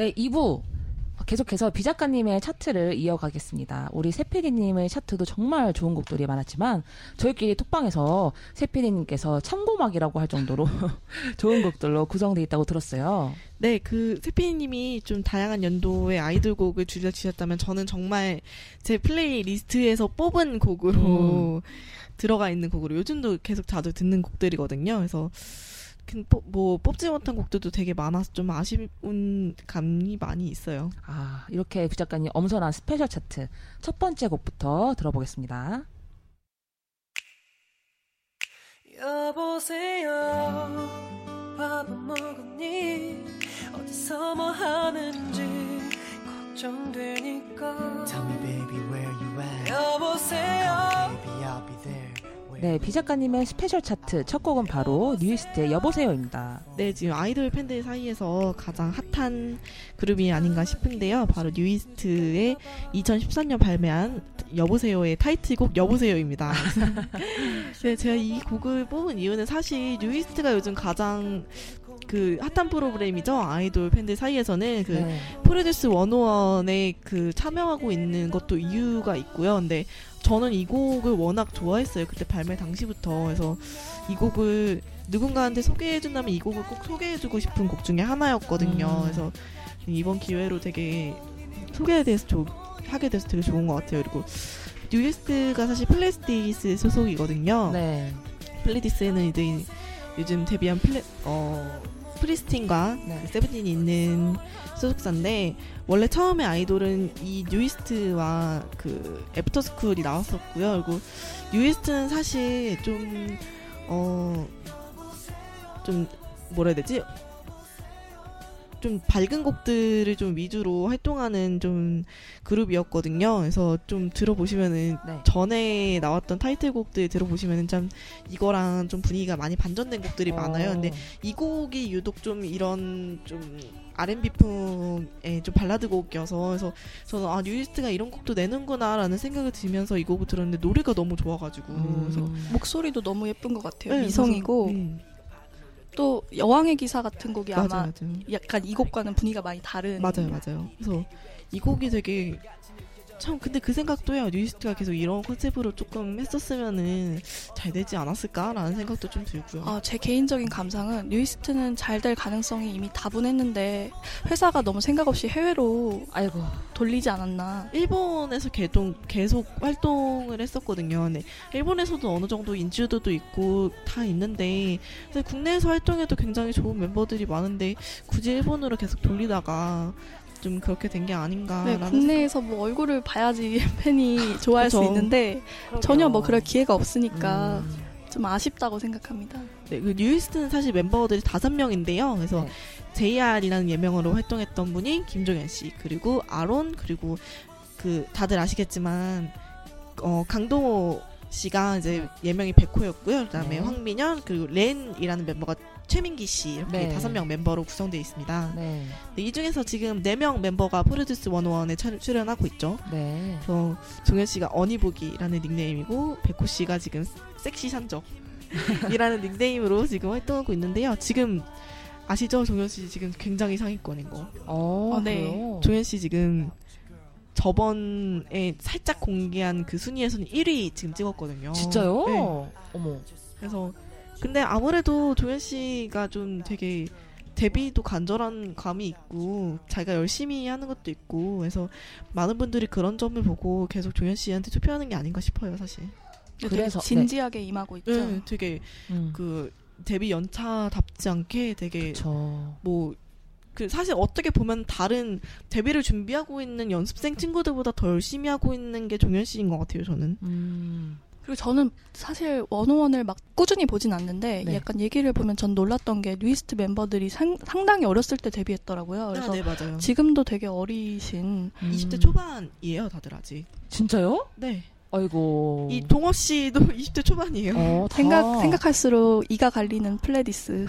네, 2부 계속해서 비 작가님의 차트를 이어가겠습니다. 우리 세피디님의 차트도 정말 좋은 곡들이 많았지만 저희끼리 톡방에서 세피디님께서 참고막이라고 할 정도로 좋은 곡들로 구성되어 있다고 들었어요. 네, 그 세피디님이 좀 다양한 연도의 아이돌 곡을 들려 주셨다면 저는 정말 제 플레이리스트에서 뽑은 곡으로 음. 들어가 있는 곡으로 요즘도 계속 자주 듣는 곡들이거든요. 그래서 뭐 뽑지 못한 곡들도 되게 많아서 좀 아쉬운 감이 많이 있어요. 아 이렇게 부 작가님 엄선한 스페셜 차트 첫 번째 곡부터 들어보겠습니다. 여보세요 밥은 먹었니 어디서 뭐 하는지 걱정되니까 네, 비 작가님의 스페셜 차트 첫 곡은 바로 뉴이스트의 여보세요입니다. 네, 지금 아이돌 팬들 사이에서 가장 핫한 그룹이 아닌가 싶은데요. 바로 뉴이스트의 2014년 발매한 여보세요의 타이틀곡 여보세요입니다. 네, 제가 이 곡을 뽑은 이유는 사실 뉴이스트가 요즘 가장 그 핫한 프로그램이죠. 아이돌 팬들 사이에서는 그 네. 프로듀스 101에 그 참여하고 있는 것도 이유가 있고요. 근데 저는 이 곡을 워낙 좋아했어요. 그때 발매 당시부터. 그래서 이 곡을 누군가한테 소개해준다면 이 곡을 꼭 소개해주고 싶은 곡 중에 하나였거든요. 음. 그래서 이번 기회로 되게 소개에 대해서 조, 하게 돼서 되게 좋은 것 같아요. 그리고 뉴이스트가 사실 플레디스 소속이거든요. 네. 플레디스에는 이제 요즘 데뷔한 플레, 어, 프리스틴과 네. 세븐틴이 있는 소속사인데 원래 처음에 아이돌은 이 뉴이스트와 그 애프터스쿨이 나왔었고요. 그리고 뉴이스트는 사실 좀 어, 좀 뭐라 해야 되지? 좀 밝은 곡들을 좀 위주로 활동하는 좀 그룹이었거든요. 그래서 좀 들어보시면은 네. 전에 나왔던 타이틀곡들 들어보시면은 참 이거랑 좀 분위기가 많이 반전된 곡들이 어. 많아요. 근데 이 곡이 유독 좀 이런 좀 R&B풍의 좀 발라드 곡이어서 그래서 저는 아 뉴이스트가 이런 곡도 내는구나라는 생각을 들면서 이 곡을 들었는데 노래가 너무 좋아가지고 음. 그래서 목소리도 너무 예쁜 것 같아요. 네, 미성이고 음. 또 여왕의 기사 같은 곡이 맞아, 아마 맞아요. 약간 이 곡과는 분위기가 많이 다른 맞아요 맞아요 그래서 이 곡이 되게 참 근데 그 생각도 해요. 뉴이스트가 계속 이런 컨셉으로 조금 했었으면은 잘 되지 않았을까라는 생각도 좀 들고요. 아, 제 개인적인 감상은 뉴이스트는 잘 될 가능성이 이미 다분했는데 회사가 너무 생각 없이 해외로 아이고 돌리지 않았나. 일본에서 계속 계속 활동을 했었거든요. 근데 일본에서도 어느 정도 인지도도 있고 다 있는데 국내에서 활동해도 굉장히 좋은 멤버들이 많은데 굳이 일본으로 계속 돌리다가 좀 그렇게 된 게 아닌가. 네, 국내에서 뭐 얼굴을 봐야지 팬이 좋아할 그쵸. 수 있는데 그럼요. 전혀 뭐 그럴 기회가 없으니까 음. 좀 아쉽다고 생각합니다. 네, 그 뉴이스트는 사실 멤버들이 다섯 명인데요. 그래서 네. JR이라는 예명으로 활동했던 분이 김종현 씨, 그리고 아론, 그리고 그 다들 아시겠지만 어 강동호 씨가 이제 예명이 백호였고요. 그다음에 네. 황민현 그리고 렌이라는 멤버가 최민기 씨 이렇게 네. 다섯 명 멤버로 구성되어 있습니다. 네. 네, 이 중에서 지금 네 명 멤버가 프로듀스 101에 출연하고 있죠. 네. 그래서 종현 씨가 어니보기라는 닉네임이고 백호 씨가 지금 섹시 산적이라는 닉네임으로 지금 활동하고 있는데요. 지금 아시죠? 종현 씨 지금 굉장히 상위권인 거. 어, 아, 네. 종현 씨 지금 저번에 살짝 공개한 그 순위에서는 1위 지금 찍었거든요. 진짜요? 네. 어머. 그래서 근데 아무래도 조현 씨가 좀 되게 데뷔도 간절한 감이 있고 자기가 열심히 하는 것도 있고 그래서 많은 분들이 그런 점을 보고 계속 조현 씨한테 투표하는 게 아닌가 싶어요 사실. 그래서 진지하게 네. 임하고 있죠. 네, 되게 음. 그 데뷔 연차답지 않게 되게 그쵸. 뭐 그 사실 어떻게 보면 다른 데뷔를 준비하고 있는 연습생 친구들보다 더 열심히 하고 있는 게 종현 씨인 것 같아요, 저는. 음. 그리고 저는 사실 원오원을 막 꾸준히 보진 않는데 네. 약간 얘기를 보면 전 놀랐던 게 뉴이스트 멤버들이 상, 당히 어렸을 때 데뷔했더라고요. 아, 그래서 아, 네, 맞아요. 지금도 되게 어리신 음. 20대 초반이에요, 다들 아직. 진짜요? 네. 아이고. 이 동업 씨도 20대 초반이에요. 어, 생각 생각할수록 이가 갈리는 플레디스.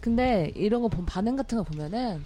근데 이런 거 반응 같은 거 보면은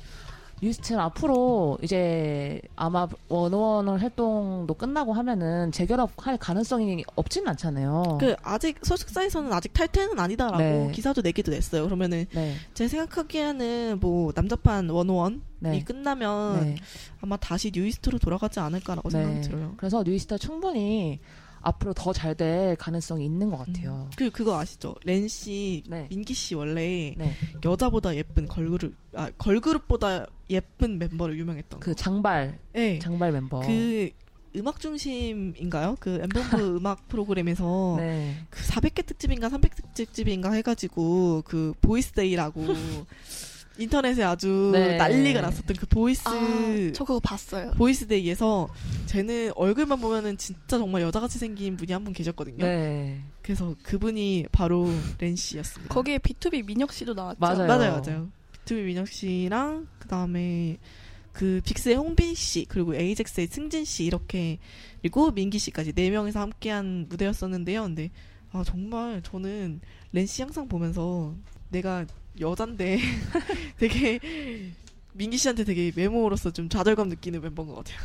뉴이스트는 앞으로 이제 아마 원원 활동도 끝나고 하면은 재결합할 가능성이 없지는 않잖아요. 그 아직 소속사에서는 아직 탈퇴는 아니다라고 네. 기사도 내기도 냈어요. 그러면은 네. 제 생각하기에는 뭐 남자판 원원이 네. 끝나면 네. 아마 다시 뉴이스트로 돌아가지 않을까라고 네. 생각이 들어요. 그래서 뉴이스트 충분히 앞으로 더 잘 될 가능성이 있는 것 같아요. 음. 그 그거 아시죠? 렌 씨, 네. 민기 씨 원래 네. 여자보다 예쁜 걸그룹 아 걸그룹보다 예쁜 멤버로 유명했던 그 장발 네. 장발 멤버 그 음악 중심인가요? 그 엠본부 음악 프로그램에서 네. 그 400회 특집인가 300회 특집인가 해가지고 그 보이즈데이라고 인터넷에 아주 네. 난리가 났었던 그 보이스 아, 저 그거 봤어요. 보이즈데이에서 쟤는 얼굴만 보면은 진짜 정말 여자같이 생긴 분이 한 분 계셨거든요. 네. 그래서 그분이 바로 렌 씨였습니다. 거기에 B2B 민혁 씨도 나왔죠. 맞아요. 맞아요, 맞아요. B2B 민혁 씨랑 그다음에 그 빅스의 홍빈 씨 그리고 에이젝스의 승진 씨 이렇게 그리고 민기 씨까지 네 명이서 함께한 무대였었는데요. 근데 아 정말 저는 렌 씨 항상 보면서 내가 여잔데 되게 민기 씨한테 되게 외모로서 좀 좌절감 느끼는 멤버인 것 같아요.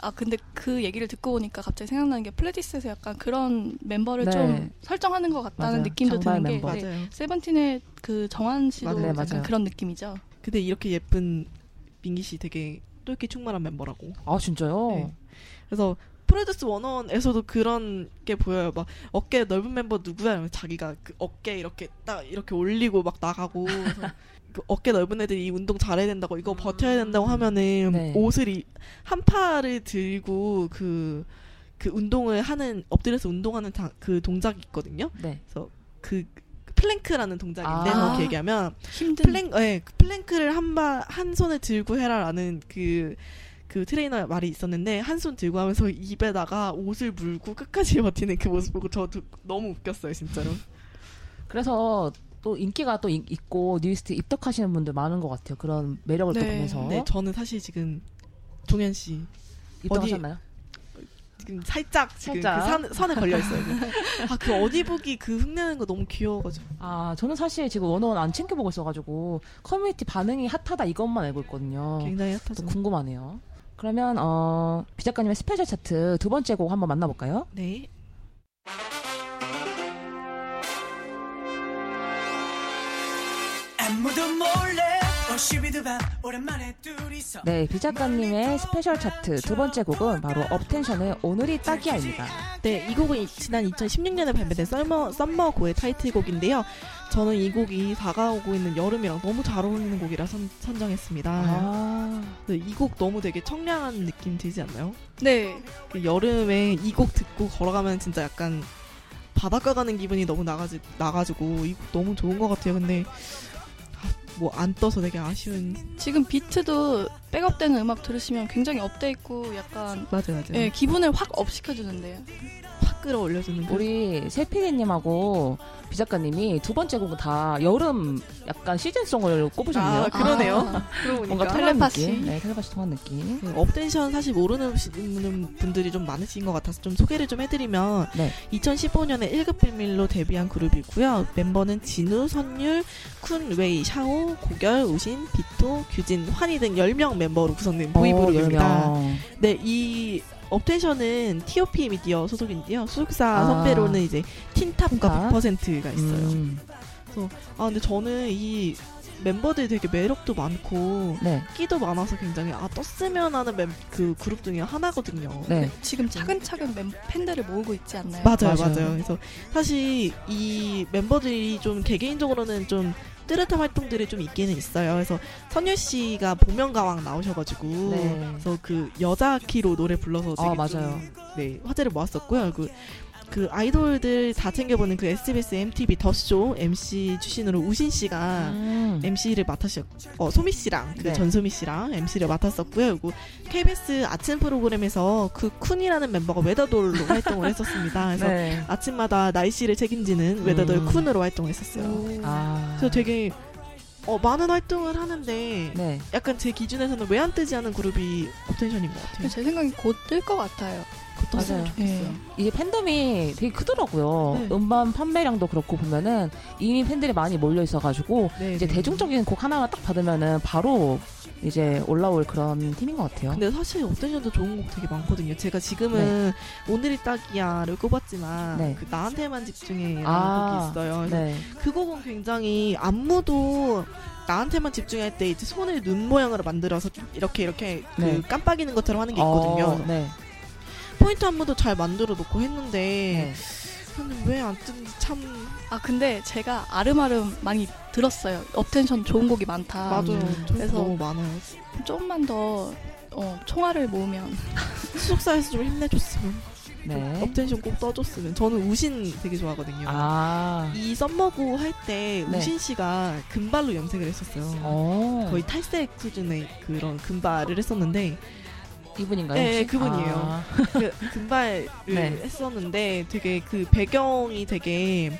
아 근데 그 얘기를 듣고 보니까 갑자기 생각나는 게 플레디스에서 약간 그런 멤버를 네. 좀 설정하는 것 같다는 맞아요. 느낌도 드는 게 네. 세븐틴의 그 정한 씨도 맞아요. 약간 맞아요. 그런 느낌이죠. 근데 이렇게 예쁜 민기 씨 되게 똘끼 충만한 멤버라고. 아 진짜요? 네. 그래서 Produce one o one에서도 그런 게 보여요. 막 어깨 넓은 멤버 누구야? 이러면 자기가 그 어깨 이렇게 딱 이렇게 올리고 막 나가고 그 어깨 넓은 애들이 이 운동 잘해야 된다고 이거 버텨야 된다고 하면은 네. 옷을 이, 한 팔을 들고 그, 그 운동을 하는 엎드려서 운동하는 다, 그 동작이 있거든요. 네. 그래서 그 플랭크라는 동작인데 아~ 그렇게 얘기하면 힘든 플랭 네, 플랭크를 한 팔 한 한 손에 들고 해라라는 그 그 트레이너 말이 있었는데 한 손 들고 하면서 입에다가 옷을 물고 끝까지 버티는 그 모습 보고 저 너무 웃겼어요 진짜로. 그래서 또 인기가 또 있고 뉴이스트 입덕하시는 분들 많은 것 같아요. 그런 매력을 네. 또 보면서. 네, 저는 사실 지금 종현 씨 입덕하셨나요? 지금 살짝 지금 살짝. 그 산, 선에 걸려 있어요. 아 그 어디 보기 그 흉내내는 거 너무 귀여워가지고. 아 저는 사실 지금 one o one 안 챙겨 보고 있어가지고 커뮤니티 반응이 핫하다 이것만 알고 있거든요. 굉장히 핫하죠. 궁금하네요. 그러면 어, 비 작가님의 스페셜 차트 두 번째 곡 한번 만나볼까요? 네. 아무도 몰래 네, 비 작가님의 스페셜 차트 두 번째 곡은 바로 업텐션의 오늘이 딱이야입니다. 네, 이 곡은 지난 2016년에 발매된 Summer, Summer Go의 타이틀곡인데요. 저는 이 곡이 다가오고 있는 여름이랑 너무 잘 어울리는 곡이라 선, 선정했습니다. 아. 네, 이곡 너무 되게 청량한 느낌 들지 않나요? 네. 그 여름에 이 곡 듣고 걸어가면 진짜 약간 바닷가 가는 기분이 너무 나가지, 나가지고 이 곡 너무 좋은 것 같아요. 근데 뭐 안 떠서 되게 아쉬운. 지금 비트도 백업되는 음악 들으시면 굉장히 up돼 있고 약간 맞아요, 맞아요. 예, 기분을 확 up 시켜주는데요. 확 끌어올려주는. 우리 세피디님하고 비 작가님이 두 번째 곡은 다 여름 약간 season song을 꼽으셨네요. 아, 그러네요. 아, 뭔가 텔레파시. 느낌. 네, 텔레파시 통한 느낌. 네, 업텐션 사실 모르는 분들이 좀 많으신 것 같아서 좀 소개를 좀 해드리면 네. 2015년에 1급 비밀로 데뷔한 그룹이고요. 멤버는 진우, 선율, 쿤, 웨이, 샤오, 고결, 우신, 비토, 규진, 환희 등 10명 멤버로 구성된 보이그룹입니다. 어, 네, 이 업텐션은 TOP 미디어 소속인데요. 소속사 아. 선배로는 이제 틴탑과 100%가 있어요. 음. 그래서 아 근데 저는 이 멤버들이 되게 매력도 많고 네. 끼도 많아서 굉장히 아 떴으면 하는 멤, 그 그룹 중에 하나거든요. 네. 지금 차근차근 멤, 팬들을 모으고 있지 않나요? 맞아요, 맞아요, 맞아요. 그래서 사실 이 멤버들이 좀 개개인적으로는 좀 뜨뜻한 활동들이 좀 있기는 있어요. 그래서 선율 씨가 복면가왕 나오셔가지고 네. 그래서 그 여자 키로 노래 불러서 되게 아, 맞아요. 좀, 네 화제를 모았었고요. 그 그 아이돌들 다 챙겨보는 그 SBS MTV 더쇼 MC 출신으로 우신 씨가 음. MC를 맡으셨, 어, 소미 씨랑 그 네. 전소미 씨랑 MC를 맡았었고요. 그리고 KBS 아침 프로그램에서 그 쿤이라는 멤버가 웨더돌로 활동을 했었습니다. 그래서 네. 아침마다 날씨를 책임지는 weather돌 음. 쿤으로 활동을 했었어요. 아. 그래서 되게 어, 많은 활동을 하는데 네. 약간 제 기준에서는 왜 안 뜨지 않은 그룹이 업텐션인 것 같아요. 제 생각엔 곧뜰 것 같아요. 맞아요. 네. 이게 팬덤이 되게 크더라고요. 네. 음반 판매량도 그렇고 보면은 이미 팬들이 많이 몰려 있어가지고 네, 이제 네. 대중적인 곡 하나만 딱 받으면은 바로 이제 올라올 그런 팀인 것 같아요. 근데 사실 업텐션도 좋은 곡 되게 많거든요. 제가 지금은 네. 오늘이 딱이야를 꼽았지만 네. 그 나한테만 집중해라는 아, 곡이 있어요. 네. 그 곡은 굉장히 안무도 나한테만 집중할 때 이제 손을 눈 모양으로 만들어서 이렇게 이렇게 그 네. 깜빡이는 것처럼 하는 게 있거든요. 어, 네. 포인트 안무도 잘 만들어 놓고 했는데 네. 왜안 뜨는지 참. 아 근데 제가 알음알음 많이 들었어요. 업텐션 좋은 곡이 많다. 맞아요. 음. 그래서 너무 많아요. 조금만 더 어, 총알을 모으면 소속사에서 좀 힘내줬으면. 네. 업텐션 꼭 떠줬으면. 저는 우신 되게 좋아하거든요. 아. 이 Summer Go 할때 우신 네. 씨가 금발로 염색을 했었어요. 오. 어. 거의 탈색 수준의 그런 금발을 했었는데 이분인가요? 네, 그분이에요. 아. 그 금발을 네. 했었는데 되게 그 배경이 되게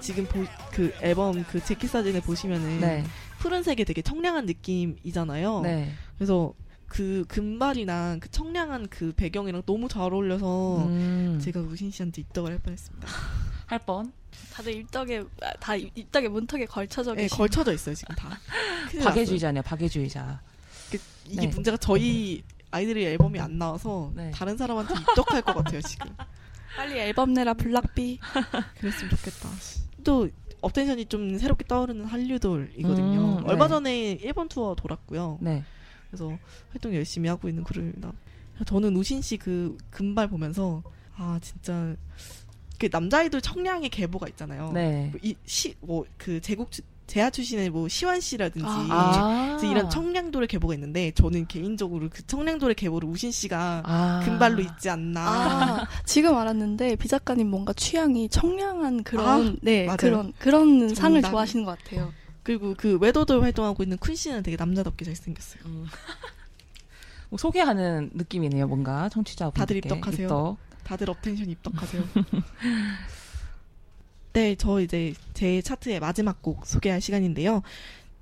지금 보, 그 앨범 그 재킷 사진을 보시면은 네. 푸른색이 되게 청량한 느낌이잖아요. 네. 그래서 그 금발이랑 그 청량한 그 배경이랑 너무 잘 어울려서 음. 제가 우신 씨한테 입덕을 할 뻔했습니다. 할 뻔? 다들 입덕에 다 입덕에 문턱에 걸쳐져 네, 걸쳐져 있어요 지금 다. 박애주의자네요, 박애주의자. 이게 네. 문제가 저희 아이들이 앨범이 안 나와서 네. 다른 사람한테 입덕할 것 같아요 지금. 빨리 앨범 내라 블락비. 그랬으면 좋겠다. 또 업텐션이 좀 새롭게 떠오르는 한류돌이거든요. 음, 얼마 네. 전에 일본 투어 돌았고요. 네. 그래서 활동 열심히 하고 있는 그룹입니다. 저는 우신 씨 그 금발 보면서 아 진짜 그 남자 아이돌 청량의 계보가 있잖아요. 네. 이 시 뭐 그 제국 제아 출신의 뭐 시완 씨라든지 아. 이런 청량돌의 계보가 있는데 저는 개인적으로 그 청량돌의 계보를 우신 씨가 아. 금발로 잇지 않나. 아. 지금 알았는데 비 작가님 뭔가 취향이 청량한 그런 아, 네 맞아요. 그런 그런 상을 좋아하시는 것 같아요. 그리고 그 외도돌 활동하고 있는 쿤 씨는 되게 남자답게 잘생겼어요. 음. 뭐 소개하는 느낌이네요, 뭔가 청취자 다들 입덕하세요. 입덕. 다들 업텐션 입덕하세요. 네, 저 이제 제 차트의 마지막 곡 소개할 시간인데요.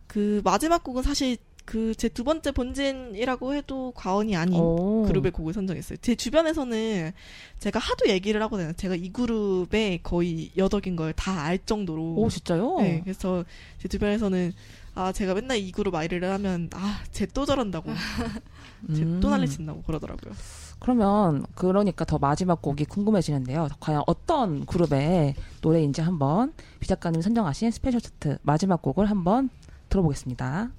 그 마지막 곡은 사실 그 제 두 번째 본진이라고 해도 과언이 아닌 오. 그룹의 곡을 선정했어요. 제 주변에서는 제가 하도 얘기를 하거든요. 제가 이 그룹의 거의 여덕인 걸 다 알 정도로. 오, 진짜요? 네, 그래서 제 주변에서는 아, 제가 맨날 이 그룹 아이를 하면 아, 쟤 또 저런다고. 쟤또 음. 난리 친다고 그러더라고요. 그러면 그러니까 더 마지막 곡이 궁금해지는데요. 과연 어떤 그룹의 노래인지 한번 비 작가님이 선정하신 스페셜 차트 마지막 곡을 한번 들어보겠습니다.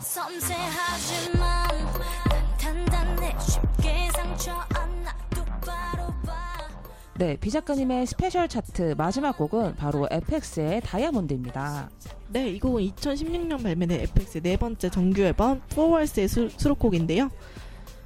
섬세하지만 단단해 쉽게 상처 안나 똑바로 봐 네, 비 작가님의 스페셜 차트 마지막 곡은 바로 FX의 다이아몬드입니다. 네, 이 곡은 2016년 발매된 FX의 네 번째 정규 앨범 포월스의 수록곡인데요.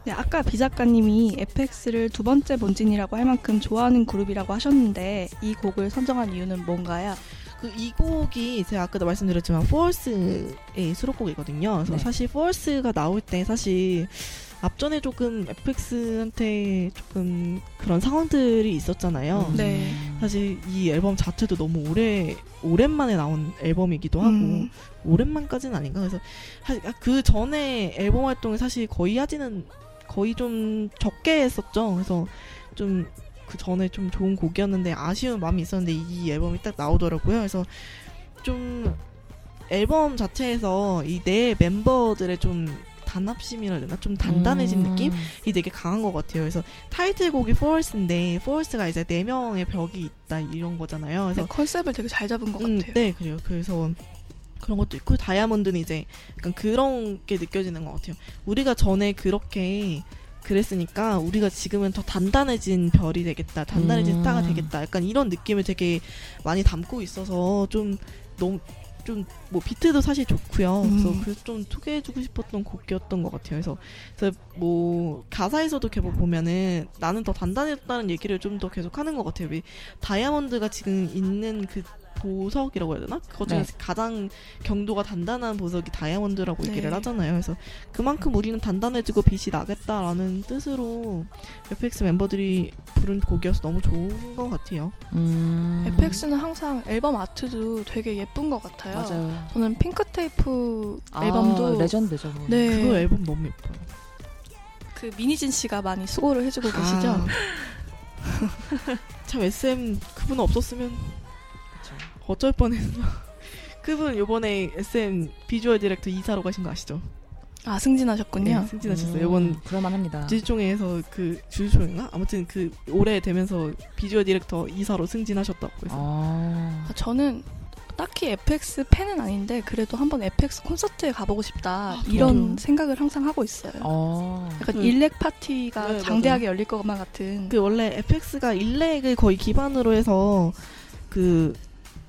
네, 아까 비 작가님이 FX를 두 번째 본진이라고 할 만큼 좋아하는 그룹이라고 하셨는데 이 곡을 선정한 이유는 뭔가요? 그 이 곡이 제가 아까도 말씀드렸지만 포월스의 수록곡이거든요. 그래서 네. 사실 포월스가 나올 때 사실 앞전에 조금 FX한테 조금 그런 상황들이 있었잖아요. 음. 네. 사실 이 앨범 자체도 너무 오래 오랜만에 나온 앨범이기도 하고 음. 오랜만까지는 아닌가. 그래서 그 전에 앨범 활동을 사실 거의 하지는 거의 좀 적게 했었죠. 그래서 좀 그 전에 좀 좋은 곡이었는데 아쉬운 마음이 있었는데 이 앨범이 딱 나오더라고요. 그래서 좀 앨범 자체에서 이 네 멤버들의 좀 단합심이라 해야 되나? 좀 단단해진 음. 느낌이 되게 강한 것 같아요. 그래서 타이틀곡이 포얼스인데 포얼스가 이제 네 명의 벽이 있다 이런 거잖아요. 그래서 네, 컨셉을 되게 잘 잡은 것 음, 같아요. 네, 그래요. 그래서 그런 것도 있고 다이아몬드는 이제 약간 그런 게 느껴지는 것 같아요. 우리가 전에 그렇게 그랬으니까 우리가 지금은 더 단단해진 별이 되겠다, 단단해진 음. 스타가 되겠다, 약간 이런 느낌을 되게 많이 담고 있어서 좀 너무 좀 뭐 비트도 사실 좋고요. 음. 그래서 그래서 좀 소개해주고 싶었던 곡이었던 것 같아요. 그래서, 그래서 뭐 가사에서도 계속 보면은 나는 더 단단해졌다는 얘기를 좀 더 계속하는 것 같아요. 왜 다이아몬드가 지금 있는 그 보석이라고 해야 되나? 그것 중에서 네. 가장 경도가 단단한 보석이 다이아몬드라고 네. 얘기를 하잖아요. 그래서 그만큼 우리는 단단해지고 빛이 나겠다라는 뜻으로 FX 멤버들이 부른 곡이어서 너무 좋은 것 같아요. 음. FX는 항상 앨범 아트도 되게 예쁜 것 같아요. 맞아요. 저는 핑크 테이프 아, 앨범도 레전드죠. 네. 그거 앨범 너무 예뻐요. 그 민희진 씨가 많이 수고를 해주고 계시죠? 아. 참 SM 그분 없었으면. 어쩔 뻔했어. 그분 요번에 SM visual director 이사로 가신 거 아시죠? 아 승진하셨군요. 네, 승진하셨어요. 이번 음, 그럴만합니다. 주주총회에서 그 주주총회인가? 아무튼 그 올해 되면서 visual director 이사로 승진하셨다고 해서. 아. 아 저는 딱히 FX 팬은 아닌데 그래도 한번 FX 콘서트에 가보고 싶다 아, 이런 맞아. 생각을 항상 하고 있어요. 아. 약간 그, 일렉 파티가 네, 장대하게 맞아. 열릴 것만 같은. 그 원래 FX가 일렉을 거의 기반으로 해서 그,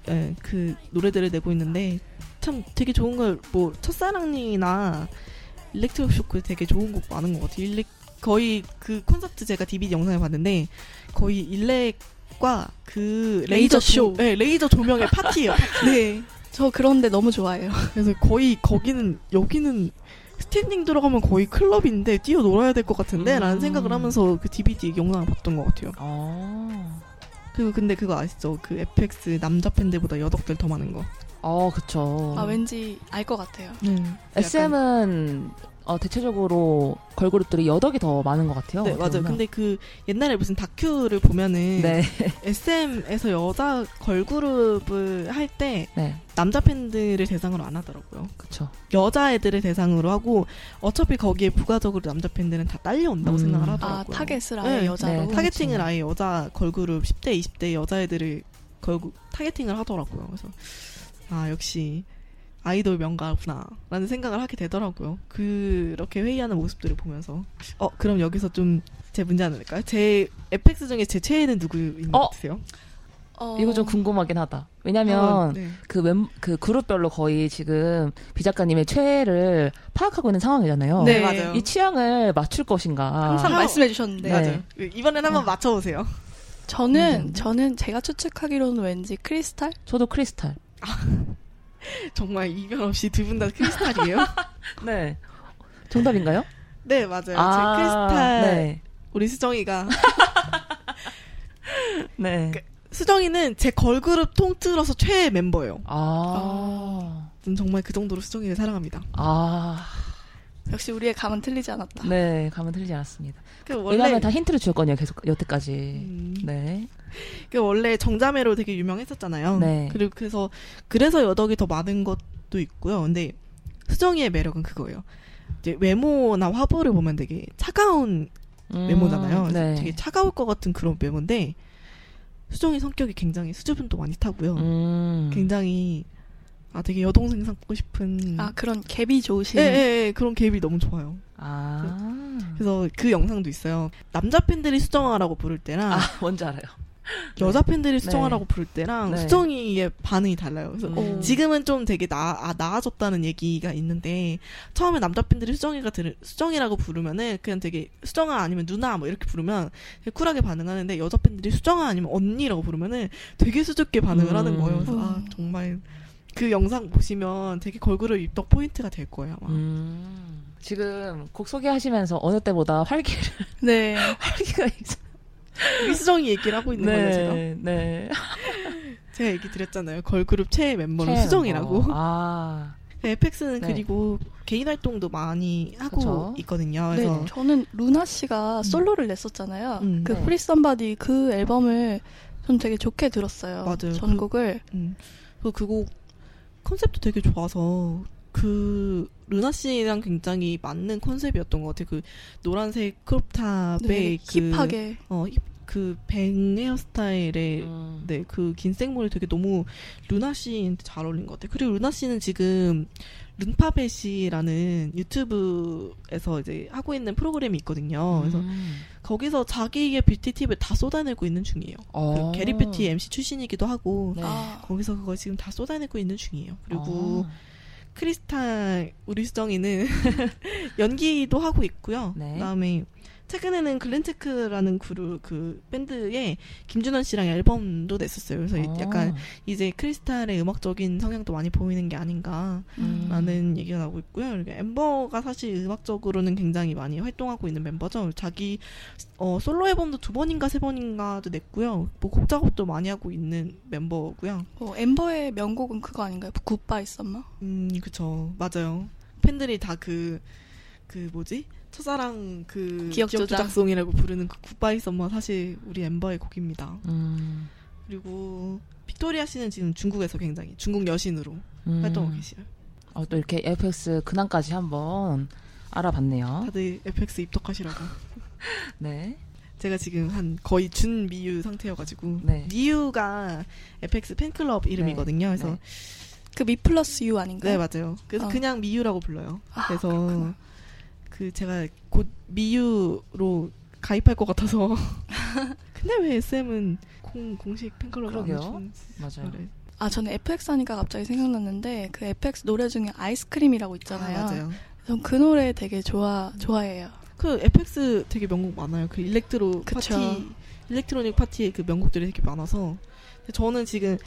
예, 그 노래들을 내고 있는데 참 되게 좋은 걸 뭐 첫사랑이나 Electric Shock 되게 좋은 곡 많은 것 같아요. 일렉 거의 그 콘서트 제가 DVD 영상을 봤는데 거의 일렉과 그 레이저, 레이저 쇼, 네, 레이저 조명의 파티예요. 네, 저 그런데 너무 좋아해요. 그래서 거의 거기는 여기는 스탠딩 들어가면 거의 클럽인데 뛰어 놀아야 될 것 같은데 음. 라는 생각을 하면서 그 DVD 영상을 봤던 것 같아요. 아. 그리고 근데 그거 아시죠? 그 FX 남자 팬들보다 여덕들 더 많은 거. 어, 그쵸. 아, 왠지 알 것 같아요. 음. SM은 어, 대체적으로 걸그룹들이 여덕이 더 많은 것 같아요. 네, 맞아요. 근데 그 옛날에 무슨 다큐를 보면은 네. SM에서 여자 걸그룹을 할때 네. 남자 팬들을 대상으로 안 하더라고요. 그렇죠. 여자애들을 대상으로 하고 어차피 거기에 부가적으로 남자 팬들은 다 딸려온다고 음. 생각을 하더라고요. 아, 타겟을 아예 네, 여자로. 네, targeting을. 아예 여자 걸그룹 10대, 20대 여자애들을 걸고 targeting을 하더라고요. 그래서 아 역시 아이돌 명가구나 라는 생각을 하게 되더라고요. 그렇게 회의하는 모습들을 보면서 어 그럼 여기서 좀 제 문제 하나 낼까요? 제 에프엑스 중에 제 최애는 누구인 것 어? 같으세요? 어... 이거 좀 궁금하긴 하다. 왜냐면 어, 네. 그, 멤, 그 그룹별로 거의 지금 비 작가님의 최애를 파악하고 있는 상황이잖아요. 네, 맞아요. 이 취향을 맞출 것인가. 항상 말씀해 주셨는데. 네. 맞아요. 이번엔 한번 어. 맞춰 보세요. 저는, 음. 저는 제가 추측하기로는 왠지 크리스탈? 저도 크리스탈. 정말 이별 없이 두 분 다 크리스탈이에요? 네. 정답인가요? 네, 맞아요. 아, 제 크리스탈. 네. 우리 수정이가. 네. 그, 수정이는 제 걸그룹 통틀어서 최애 멤버예요. 아. 아. 정말 그 정도로 수정이를 사랑합니다. 아. 역시 우리의 감은 틀리지 않았다. 네, 감은 틀리지 않았습니다. 그 원래... 왜냐하면 다 힌트를 주었거든요, 계속 여태까지. 음... 네. 그 원래 정자매로 되게 유명했었잖아요. 네. 그리고 그래서 그래서 여덕이 더 많은 것도 있고요. 근데 수정이의 매력은 그거예요. 이제 외모나 화보를 보면 되게 차가운 음... 외모잖아요. 네. 되게 차가울 것 같은 그런 외모인데 수정이 성격이 굉장히 수줍음도 많이 타고요. 음... 굉장히 아 되게 여동생 삼고 싶은 아 그런 갭이 좋으신 예, 예, 예 그런 갭이 너무 좋아요. 아 그래서 그 영상도 있어요. 남자 팬들이 수정아라고 부를 때랑 아 뭔지 알아요. 여자 팬들이 네. 수정아라고 네. 부를 때랑 네. 수정이의 반응이 달라요. 그래서 음. 지금은 좀 되게 나, 아, 나아졌다는 얘기가 있는데 처음에 남자 팬들이 수정이가 들, 수정이라고 부르면은 그냥 되게 수정아 아니면 누나 뭐 이렇게 부르면 쿨하게 반응하는데 여자 팬들이 수정아 아니면 언니라고 부르면은 되게 수줍게 반응을 음. 하는 거예요. 그래서 아 음. 정말 그 영상 보시면 되게 걸그룹 입덕 포인트가 될 거예요. 아마. 음, 지금 곡 소개하시면서 어느 때보다 활기를 네 활기가 있어. 우리 수정이 얘기를 하고 있는 네, 거예요 제가. 네. 제가 얘기 드렸잖아요. 걸그룹 최애 멤버는 최애 수정이라고. 멤버. 아. 네, 에프엑스는 네. 그리고 개인 활동도 많이 하고 그쵸? 있거든요. 그래서 네, 저는 루나 씨가 음. 솔로를 냈었잖아요. 음, 그 네. Free Somebody 그 앨범을 전 되게 좋게 들었어요. 맞아요. 전곡을. 그, 음. 그곡 컨셉도 되게 좋아서 그 루나 씨랑 굉장히 맞는 컨셉이었던 것 같아요. 그 노란색 crop top에 네, 그 힙하게 어, 그 bang 헤어스타일의 음. 네 그 긴 생머리 되게 너무 루나 씨한테 잘 어울린 것 같아요. 그리고 루나 씨는 지금 룬파벳이라는 유튜브에서 이제 하고 있는 프로그램이 있거든요. 그래서 음. 거기서 자기의 뷰티 팁을 다 쏟아내고 있는 중이에요. 어. 그 Get It Beauty MC 출신이기도 하고 네. 거기서 그걸 지금 다 쏟아내고 있는 중이에요. 그리고 어. 크리스탈 우리 수정이는 연기도 하고 있고요. 네. 그다음에 최근에는 글렌체크라는 그룹 그 밴드에 김준원 씨랑 앨범도 냈었어요. 그래서 어. 약간 이제 크리스탈의 음악적인 성향도 많이 보이는 게 아닌가라는 음. 얘기가 나오고 있고요. 그리고 엠버가 사실 음악적으로는 굉장히 많이 활동하고 있는 멤버죠. 자기 어, 솔로 앨범도 두 번인가 세 번인가도 냈고요. 뭐 곡 작업도 많이 하고 있는 멤버고요. 어, 엠버의 명곡은 그거 아닌가요? Goodbye Summer? 음, 그쵸. 맞아요. 팬들이 다 그, 그 뭐지? 첫사랑 그 기억 조작송이라고 부르는 그 Goodbye Summer 사실 우리 엠버의 곡입니다. 음. 그리고 빅토리아 씨는 지금 중국에서 굉장히 중국 여신으로 음. 활동하고 계시고요 어, 또 이렇게 FX 근황까지 한번 알아봤네요. 다들 FX 입덕하시라고. 네. 제가 지금 한 거의 준 미유 상태여가지고 네. 미유가 FX 팬클럽 이름이거든요. 네. 그래서 네. 그미 플러스 유 아닌가요? 네 맞아요. 그래서 어. 그냥 미유라고 불러요. 아, 그래서 그렇구나. 그 제가 곧 미유로 가입할 것 같아서. 근데 왜 SM은 공, 공식 팬클럽 안 해주는 맞아요. 그래. 아 저는 FX 하니까 갑자기 생각났는데 그 FX 노래 중에 아이스크림이라고 있잖아요. 아, 맞아요. 전 그 노래 되게 좋아 좋아해요. 그 FX 되게 명곡 많아요. 그 electro 그쵸. 파티, electronic 파티의 그 명곡들이 되게 많아서 저는 지금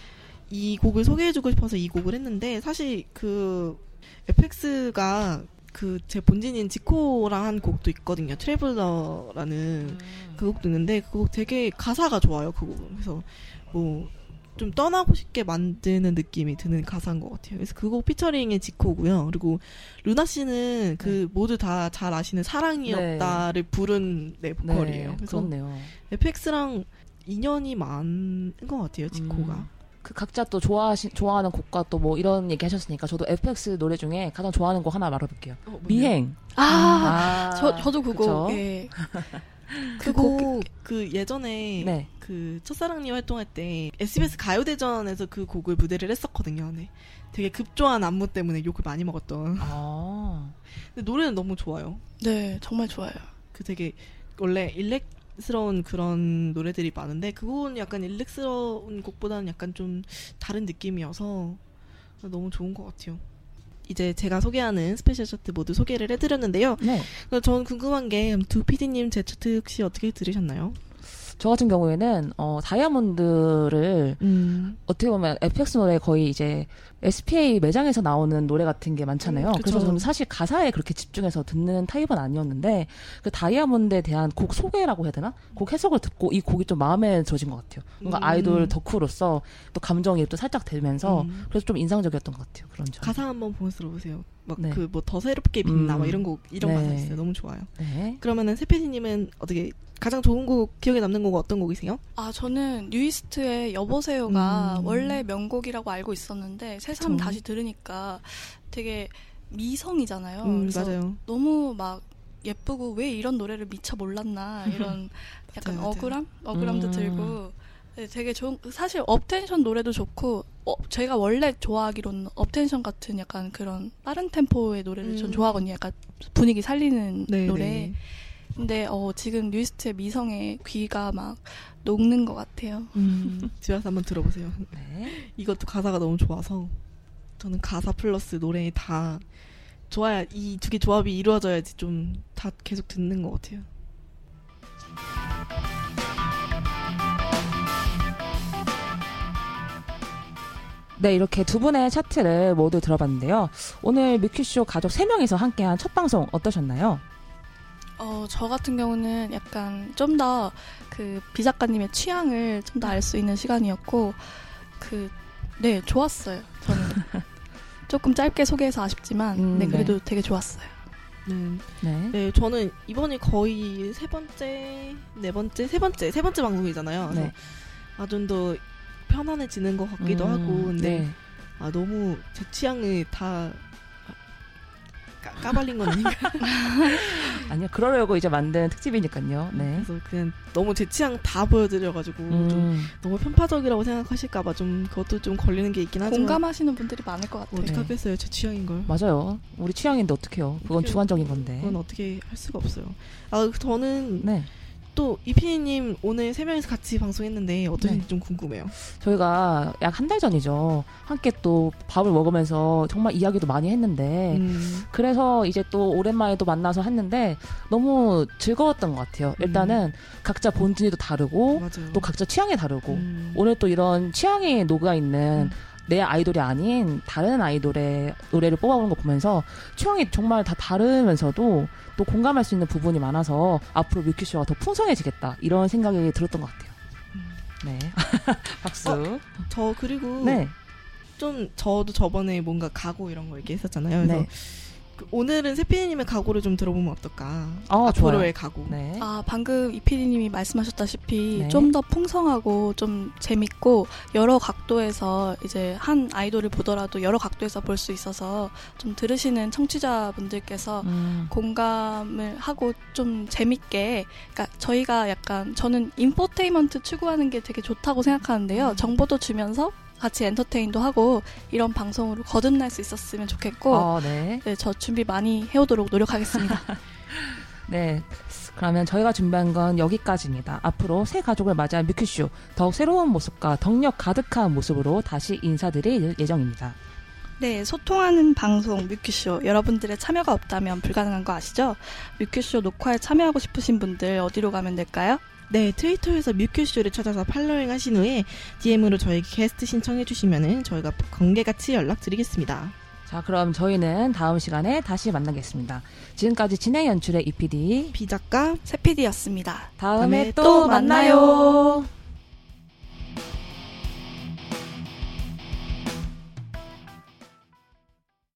이 곡을 소개해주고 싶어서 이 곡을 했는데 사실 그 FX가 그 제 본진인 지코랑 한 곡도 있거든요. Traveler라는 음. 그 곡도 있는데 그 곡 되게 가사가 좋아요. 그 곡은 그래서 뭐 좀 떠나고 싶게 만드는 느낌이 드는 가사인 것 같아요. 그래서 그 곡 featuring이 지코고요. 그리고 루나 씨는 그 네. 모두 다 잘 아시는 사랑이었다를 네. 부른 네 보컬이에요. 네, 그래서 그렇네요. FX랑 인연이 많은 것 같아요. 지코가. 음. 그 각자 또 좋아하시, 좋아하는 곡과 또 뭐 이런 얘기 하셨으니까 저도 FX 노래 중에 가장 좋아하는 곡 하나 말해볼게요. 어, 미행. 아, 아, 저 저도 그거. 예. 그곡 그 예전에 네. 그 첫사랑니 활동할 때 SBS 가요대전에서 그 곡을 무대를 했었거든요. 네. 되게 급조한 안무 때문에 욕을 많이 먹었던. 아. 근데 노래는 너무 좋아요. 네, 정말 좋아요. 그 되게 원래 일렉스러운 그런 노래들이 많은데 그건 약간 일렉스러운 곡보다는 약간 좀 다른 느낌이어서 너무 좋은 것 같아요. 이제 제가 소개하는 special 차트 모두 소개를 해드렸는데요. 네. 저는 궁금한 게 두 PD님 제 차트 혹시 어떻게 들으셨나요? 저 같은 경우에는 어 다이아몬드를 음. 어떻게 보면 FX 노래 거의 이제 SPA 매장에서 나오는 노래 같은 게 많잖아요. 음, 그래서 저는 사실 가사에 그렇게 집중해서 듣는 타입은 아니었는데 그 다이아몬드에 대한 곡 소개라고 해야 되나? 곡 해석을 듣고 이 곡이 좀 마음에 들어진 것 같아요. 뭔가 음. 아이돌 덕후로서 또 감정이 또 살짝 들면서 음. 그래서 좀 인상적이었던 것 같아요. 그런 점. 가사 한번 보면서 들어보세요. 막 그 뭐더 새롭게 빛나 음. 막 이런 곡 이런 네. 가사 있어요. 너무 좋아요. 네. 그러면은 세피디님은 어떻게 가장 좋은 곡 기억에 남는 곡은 어떤 곡이세요? 아 저는 뉴이스트의 여보세요가 음. 원래 명곡이라고 알고 있었는데 새삼 다시 들으니까 되게 미성이잖아요. 음, 그래서 맞아요. 너무 막 예쁘고 왜 이런 노래를 미처 몰랐나 이런 약간 맞아요, 억울함 억울함도 음. 들고 네, 되게 좋은 사실 업텐션 노래도 좋고 어, 제가 원래 좋아하기로는 업텐션 같은 약간 그런 빠른 템포의 노래를 음. 전 좋아하거든요. 약간 분위기 살리는 네 노래. 네. 근데 어, 지금 뉴이스트의 미성의 귀가 막 녹는 것 같아요. 음, 집에 서 한번 들어보세요. 네. 이것도 가사가 너무 좋아서 저는 가사 플러스 노래 다 좋아야 이 두 개 조합이 이루어져야지 좀 다 계속 듣는 것 같아요. 네, 이렇게 두 분의 차트를 모두 들어봤는데요. 오늘 뮤큐쇼 가족 3명이서 함께한 첫 방송 어떠셨나요? 어, 저 같은 경우는 약간 좀 더 그 비작가님의 취향을 좀 더 알 수 있는 시간이었고, 그, 네, 좋았어요. 저는. 조금 짧게 소개해서 아쉽지만, 음, 네, 그래도 네. 되게 좋았어요. 음, 네. 네, 저는 이번이 거의 세 번째, 네 번째, 세 번째, 세 번째 방송이잖아요. 네. 아, 좀더 편안해지는 것 같기도 음, 하고, 근데, 네. 아, 너무 제 취향을 다 까, 발린건 아닌가? 아니요, 그러려고 이제 만든 특집이니까요. 네. 그래서 그냥 너무 제 취향 다 보여드려가지고 음. 좀 너무 편파적이라고 생각하실까봐 좀 그것도 좀 걸리는 게 있긴 하지만 공감하시는 분들이 많을 것 같아요. 어떻게 하겠어요, 제 취향인 걸. 맞아요. 우리 취향인데 어떡해요? 그건 어떻게, 주관적인 건데. 그건 어떻게 할 수가 없어요. 아, 저는 네. 또 이피디님 오늘 세 명이서 같이 방송했는데 어떠신지 네. 좀 궁금해요. 저희가 약 한 달 전이죠. 함께 또 밥을 먹으면서 정말 이야기도 많이 했는데 음. 그래서 이제 또 오랜만에 또 만나서 했는데 너무 즐거웠던 것 같아요. 일단은 음. 각자 본질도 다르고 맞아요. 또 각자 취향이 다르고 음. 오늘 또 이런 취향이 녹아 있는 음. 내 아이돌이 아닌 다른 아이돌의 노래를 뽑아보는 거 보면서 취향이 정말 다 다르면서도 또 공감할 수 있는 부분이 많아서 앞으로 뮤큐쇼가 더 풍성해지겠다 이런 생각이 들었던 것 같아요. 음. 네, 박수. 어, 저 그리고 네. 좀 저도 저번에 뭔가 가고 이런 거 얘기했었잖아요. 그래서 네. 그 오늘은 세피디님의 각오를 좀 들어보면 어떨까? 어, 앞으로의 각오. 네. 아 방금 이피디님이 말씀하셨다시피 네. 좀 더 풍성하고 좀 재밌고 여러 각도에서 이제 한 아이돌을 보더라도 여러 각도에서 볼 수 있어서 좀 들으시는 청취자분들께서 음. 공감을 하고 좀 재밌게, 그러니까 저희가 약간 저는 인포테인먼트 추구하는 게 되게 좋다고 생각하는데요. 음. 정보도 주면서 같이 엔터테인도 하고 이런 방송으로 거듭날 수 있었으면 좋겠고 어, 네. 네, 저 준비 많이 해오도록 노력하겠습니다. 네. 그러면 저희가 준비한 건 여기까지입니다. 앞으로 새 가족을 맞이한 뮤큐쇼 더욱 새로운 모습과 덕력 가득한 모습으로 다시 인사드릴 예정입니다. 네, 소통하는 방송 뮤큐쇼 여러분들의 참여가 없다면 불가능한 거 아시죠? 뮤큐쇼 녹화에 참여하고 싶으신 분들 어디로 가면 될까요? 네, 트위터에서 뮤큐쇼를 찾아서 팔로잉 하신 후에 DM으로 저희 게스트 신청해 주시면은 저희가 관계같이 연락드리겠습니다. 자, 그럼 저희는 다음 시간에 다시 만나겠습니다. 지금까지 진행 연출의 EPD, 비작가, 세PD였습니다. 다음에, 다음에 또 만나요. 만나요.